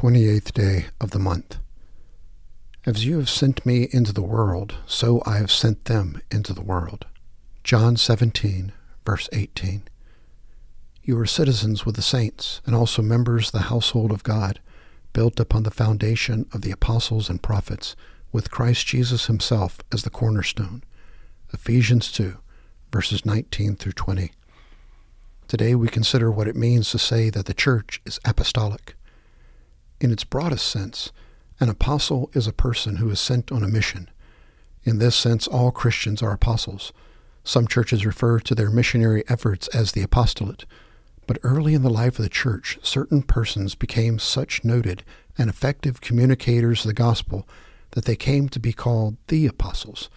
28th day of the month. As you have sent me into the world, so I have sent them into the world. John 17, verse 18. You are citizens with the saints, and also members of the household of God, built upon the foundation of the apostles and prophets, with Christ Jesus himself as the cornerstone. Ephesians 2, verses 19 through 20. Today we consider what it means to say that the church is apostolic. In its broadest sense, an apostle is a person who is sent on a mission. In this sense, all Christians are apostles. Some churches refer to their missionary efforts as the apostolate. But early in the life of the church, certain persons became such noted and effective communicators of the gospel that they came to be called the apostles,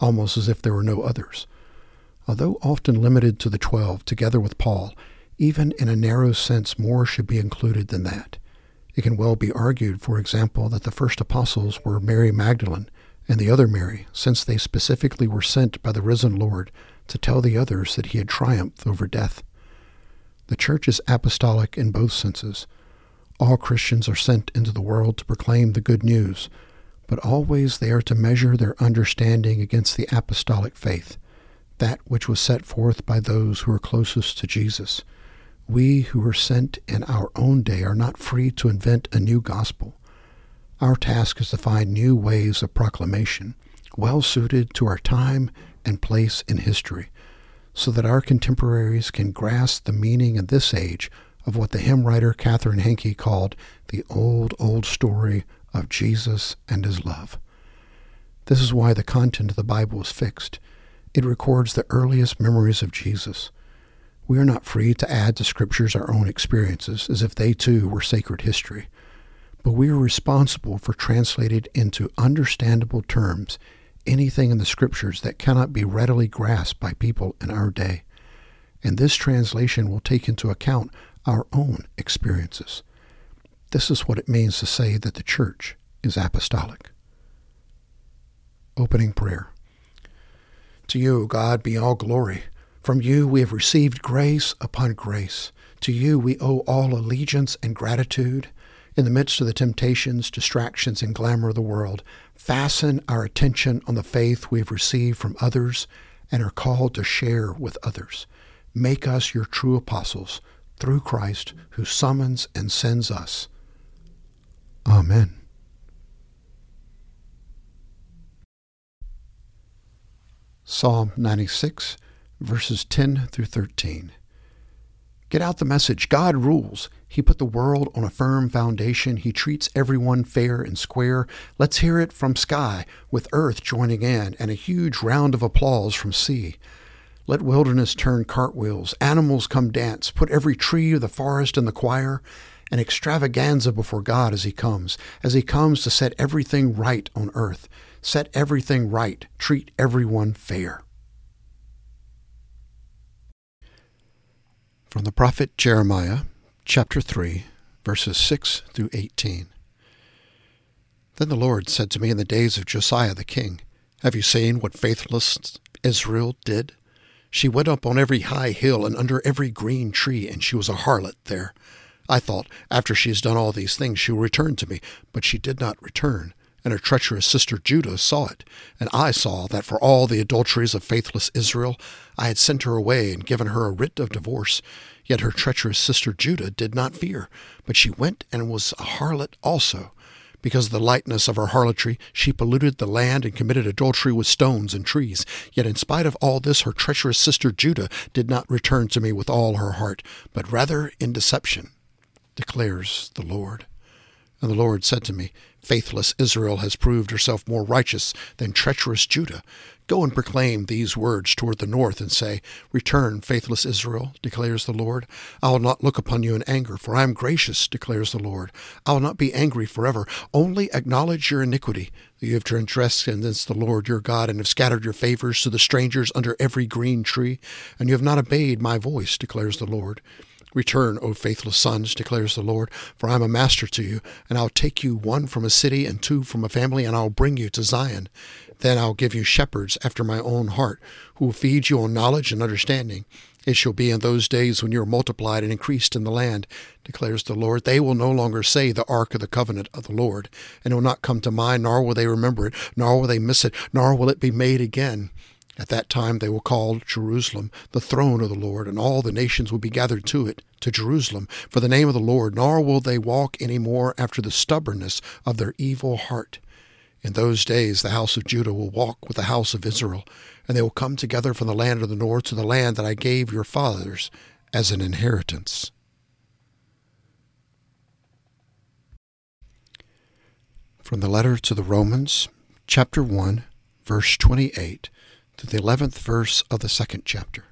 almost as if there were no others. Although often limited to the twelve, together with Paul, even in a narrow sense, more should be included than that. It can well be argued, for example, that the first apostles were Mary Magdalene and the other Mary, since they specifically were sent by the risen Lord to tell the others that he had triumphed over death. The church is apostolic in both senses. All Christians are sent into the world to proclaim the good news, but always they are to measure their understanding against the apostolic faith, that which was set forth by those who are closest to Jesus. We who are sent in our own day are not free to invent a new gospel. Our task is to find new ways of proclamation, well suited to our time and place in history, so that our contemporaries can grasp the meaning in this age of what the hymn writer Katherine Hankey called the old, old story of Jesus and his love. This is why the content of the Bible is fixed. It records the earliest memories of Jesus. We are not free to add to Scriptures our own experiences as if they too were sacred history, but we are responsible for translating into understandable terms anything in the Scriptures that cannot be readily grasped by people in our day. And this translation will take into account our own experiences. This is what it means to say that the church is apostolic. Opening prayer. To you, God, be all glory from you we have received grace upon grace. To you we owe all allegiance and gratitude. In the midst of the temptations, distractions, and glamour of the world, fasten our attention on the faith we have received from others and are called to share with others. Make us your true apostles through Christ who summons and sends us. Amen. Psalm 96 verses 10 through 13. Get out the message God rules. He put the world on a firm foundation. He treats everyone fair and square. Let's hear it from sky, with earth joining in, and a huge round of applause from sea. Let wilderness turn cartwheels, animals come dance, put every tree of the forest in the choir, an extravaganza before God as He comes, as He comes to set everything right on earth. Set everything right, treat everyone fair. From the prophet Jeremiah, chapter 3, verses 6 through 18. Then the Lord said to me in the days of Josiah the king, Have you seen what faithless Israel did? She went up on every high hill and under every green tree, and she was a harlot there. I thought, after she has done all these things, she will return to me, but she did not return and her treacherous sister Judah saw it, and I saw that for all the adulteries of faithless Israel I had sent her away and given her a writ of divorce. Yet her treacherous sister Judah did not fear, but she went and was a harlot also. Because of the lightness of her harlotry, she polluted the land and committed adultery with stones and trees. Yet in spite of all this, her treacherous sister Judah did not return to me with all her heart, but rather in deception, declares the Lord. And the Lord said to me, Faithless Israel has proved herself more righteous than treacherous Judah. Go and proclaim these words toward the north and say, Return, faithless Israel, declares the Lord. I will not look upon you in anger, for I am gracious, declares the Lord. I will not be angry forever. Only acknowledge your iniquity, that you have transgressed against the Lord your God, and have scattered your favors to the strangers under every green tree, and you have not obeyed my voice, declares the Lord. Return, O faithless sons, declares the Lord, for I am a master to you, and I'll take you one from a city and two from a family, and I'll bring you to Zion. Then I'll give you shepherds after my own heart, who will feed you on knowledge and understanding. It shall be in those days when you are multiplied and increased in the land, declares the Lord. They will no longer say the ark of the covenant of the Lord, and it will not come to mind, nor will they remember it, nor will they miss it, nor will it be made again. At that time they will call Jerusalem the throne of the Lord, and all the nations will be gathered to it, to Jerusalem, for the name of the Lord, nor will they walk any more after the stubbornness of their evil heart. In those days the house of Judah will walk with the house of Israel, and they will come together from the land of the north to the land that I gave your fathers as an inheritance. From the letter to the Romans, chapter 1, verse 28 to the 11th verse of the second chapter.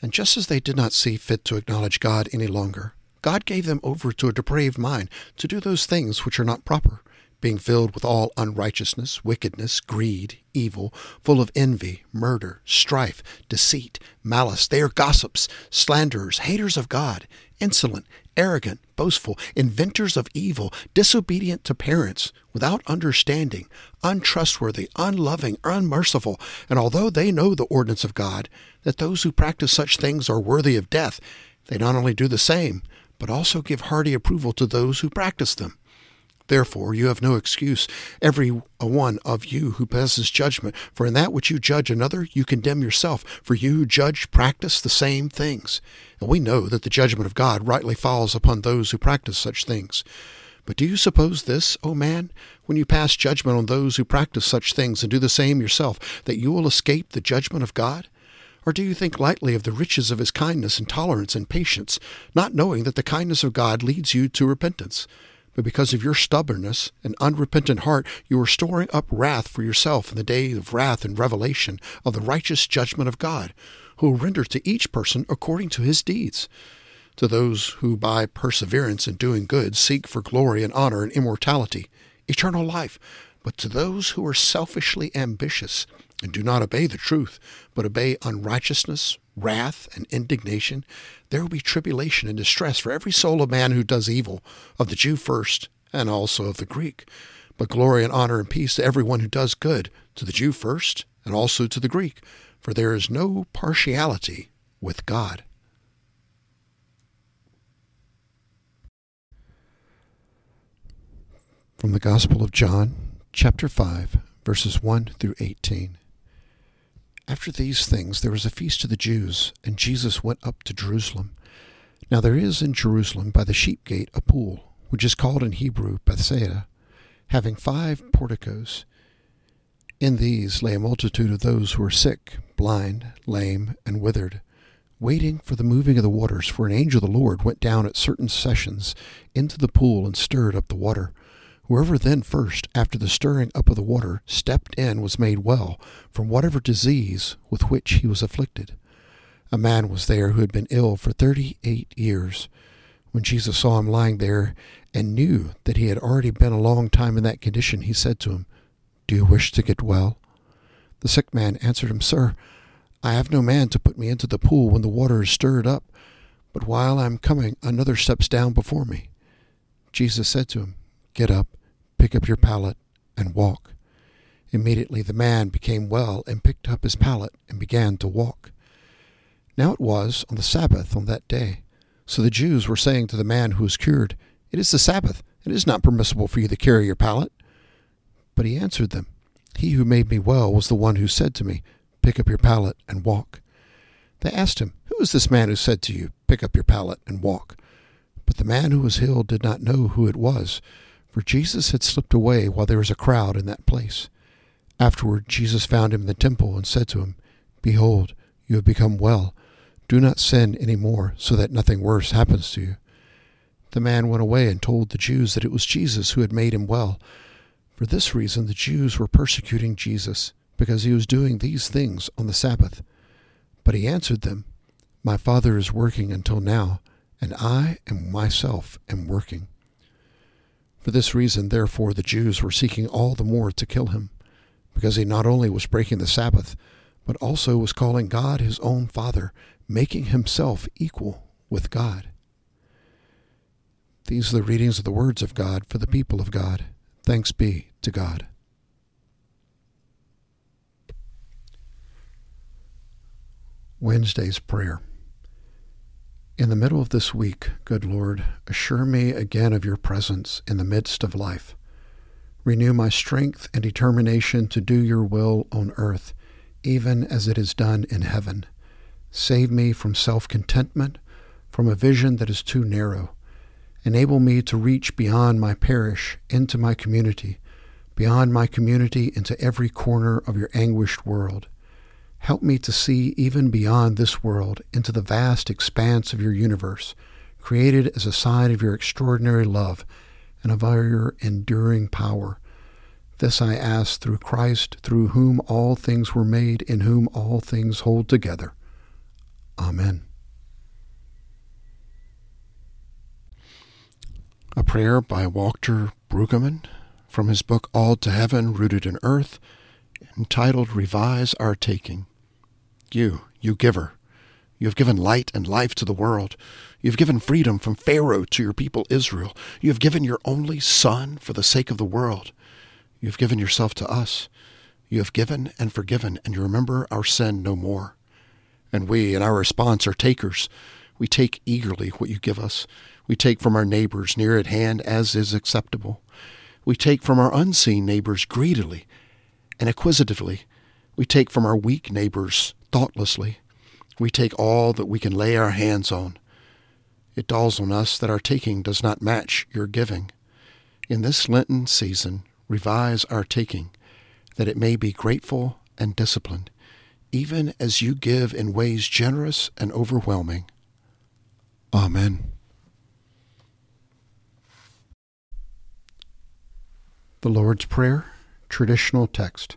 And just as they did not see fit to acknowledge God any longer, God gave them over to a depraved mind to do those things which are not proper being filled with all unrighteousness, wickedness, greed, evil, full of envy, murder, strife, deceit, malice. They are gossips, slanderers, haters of God, insolent, arrogant, boastful, inventors of evil, disobedient to parents, without understanding, untrustworthy, unloving, unmerciful. And although they know the ordinance of God, that those who practice such things are worthy of death, they not only do the same, but also give hearty approval to those who practice them. Therefore, you have no excuse, every one of you who passes judgment, for in that which you judge another, you condemn yourself, for you who judge practice the same things. And we know that the judgment of God rightly falls upon those who practice such things. But do you suppose this, O man, when you pass judgment on those who practice such things and do the same yourself, that you will escape the judgment of God? Or do you think lightly of the riches of his kindness and tolerance and patience, not knowing that the kindness of God leads you to repentance? But because of your stubbornness and unrepentant heart, you are storing up wrath for yourself in the day of wrath and revelation of the righteous judgment of God, who will render to each person according to his deeds. To those who by perseverance in doing good seek for glory and honor and immortality, eternal life, but to those who are selfishly ambitious and do not obey the truth, but obey unrighteousness, wrath, and indignation, there will be tribulation and distress for every soul of man who does evil, of the Jew first, and also of the Greek. But glory and honor and peace to everyone who does good, to the Jew first, and also to the Greek, for there is no partiality with God. From the Gospel of John, chapter 5, verses 1 through 18. After these things there was a feast of the Jews, and Jesus went up to Jerusalem. Now there is in Jerusalem by the sheep gate a pool, which is called in Hebrew Bethesda, having five porticos. In these lay a multitude of those who were sick, blind, lame, and withered, waiting for the moving of the waters, for an angel of the Lord went down at certain sessions into the pool and stirred up the water. Whoever then first, after the stirring up of the water, stepped in was made well from whatever disease with which he was afflicted. A man was there who had been ill for thirty eight years. When Jesus saw him lying there and knew that he had already been a long time in that condition, he said to him, Do you wish to get well? The sick man answered him, Sir, I have no man to put me into the pool when the water is stirred up, but while I am coming, another steps down before me. Jesus said to him, Get up Pick up your pallet and walk. Immediately the man became well and picked up his pallet and began to walk. Now it was on the Sabbath on that day. So the Jews were saying to the man who was cured, It is the Sabbath. It is not permissible for you to carry your pallet. But he answered them, He who made me well was the one who said to me, Pick up your pallet and walk. They asked him, Who is this man who said to you, Pick up your pallet and walk? But the man who was healed did not know who it was for Jesus had slipped away while there was a crowd in that place. Afterward, Jesus found him in the temple and said to him, Behold, you have become well. Do not sin any more, so that nothing worse happens to you. The man went away and told the Jews that it was Jesus who had made him well. For this reason, the Jews were persecuting Jesus, because he was doing these things on the Sabbath. But he answered them, My Father is working until now, and I am myself am working. For this reason, therefore, the Jews were seeking all the more to kill him, because he not only was breaking the Sabbath, but also was calling God his own Father, making himself equal with God. These are the readings of the words of God for the people of God. Thanks be to God. Wednesday's Prayer. In the middle of this week, good Lord, assure me again of your presence in the midst of life. Renew my strength and determination to do your will on earth, even as it is done in heaven. Save me from self contentment, from a vision that is too narrow. Enable me to reach beyond my parish into my community, beyond my community into every corner of your anguished world. Help me to see even beyond this world into the vast expanse of your universe, created as a sign of your extraordinary love and of your enduring power. This I ask through Christ, through whom all things were made, in whom all things hold together. Amen. A prayer by Walter Brueggemann from his book Awed to Heaven, Rooted in Earth, entitled Revise Our Taking. You, you giver, you have given light and life to the world. You have given freedom from Pharaoh to your people Israel. You have given your only Son for the sake of the world. You have given yourself to us. You have given and forgiven, and you remember our sin no more. And we, in our response, are takers. We take eagerly what you give us. We take from our neighbors near at hand as is acceptable. We take from our unseen neighbors greedily and acquisitively. We take from our weak neighbors thoughtlessly. We take all that we can lay our hands on. It dawns on us that our taking does not match your giving. In this Lenten season, revise our taking, that it may be grateful and disciplined, even as you give in ways generous and overwhelming. Amen. The Lord's Prayer, traditional text.